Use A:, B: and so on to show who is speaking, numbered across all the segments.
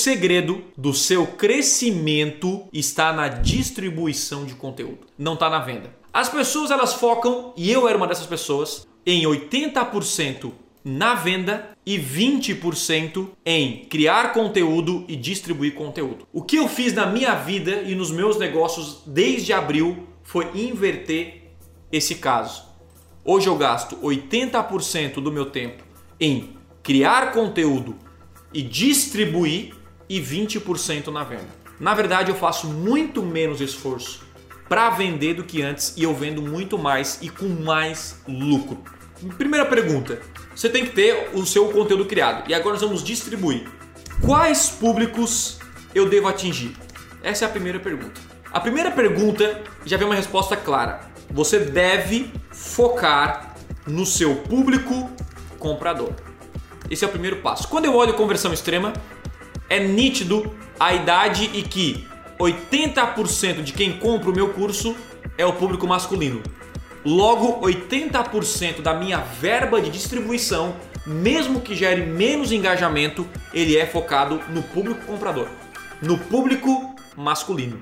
A: segredo do seu crescimento está na distribuição de conteúdo, não está na venda. As pessoas elas focam, e eu era uma dessas pessoas, em 80% na venda e 20% em criar conteúdo e distribuir conteúdo. O que eu fiz na minha vida e nos meus negócios desde abril foi inverter esse caso. Hoje eu gasto 80% do meu tempo em criar conteúdo e distribuir e 20% na venda. Na verdade, eu faço muito menos esforço para vender do que antes e eu vendo muito mais e com mais lucro. Primeira pergunta: você tem que ter o seu conteúdo criado e agora nós vamos distribuir. Quais públicos eu devo atingir? Essa é a primeira pergunta. A primeira pergunta já vem uma resposta clara. Você deve focar no seu público comprador. Esse é o primeiro passo. Quando eu olho conversão extrema, é nítido a idade e que 80% de quem compra o meu curso é o público masculino. Logo, 80% da minha verba de distribuição, mesmo que gere menos engajamento, ele é focado no público comprador, no público masculino.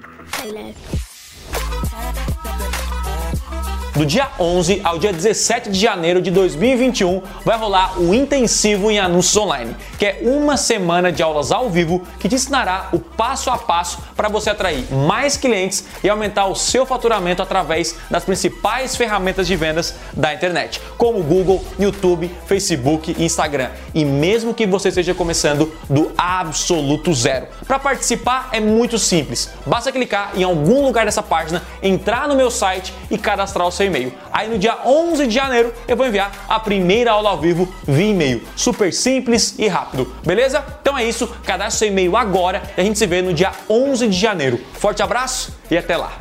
A: Do dia 11 ao dia 17 de janeiro de 2021 vai rolar o Intensivo em Anúncios Online, que é uma semana de aulas ao vivo que te ensinará o passo a passo para você atrair mais clientes e aumentar o seu faturamento através das principais ferramentas de vendas da internet, como Google, YouTube, Facebook e Instagram. E mesmo que você esteja começando do absoluto zero. Para participar é muito simples. Basta clicar em algum lugar dessa página, entrar no meu site e cadastrar o seu e-mail. Aí no dia 11 de janeiro eu vou enviar a primeira aula ao vivo via e-mail. Super simples e rápido, beleza? Então é isso, cadastre seu e-mail agora e a gente se vê no dia 11 de janeiro. Forte abraço e até lá!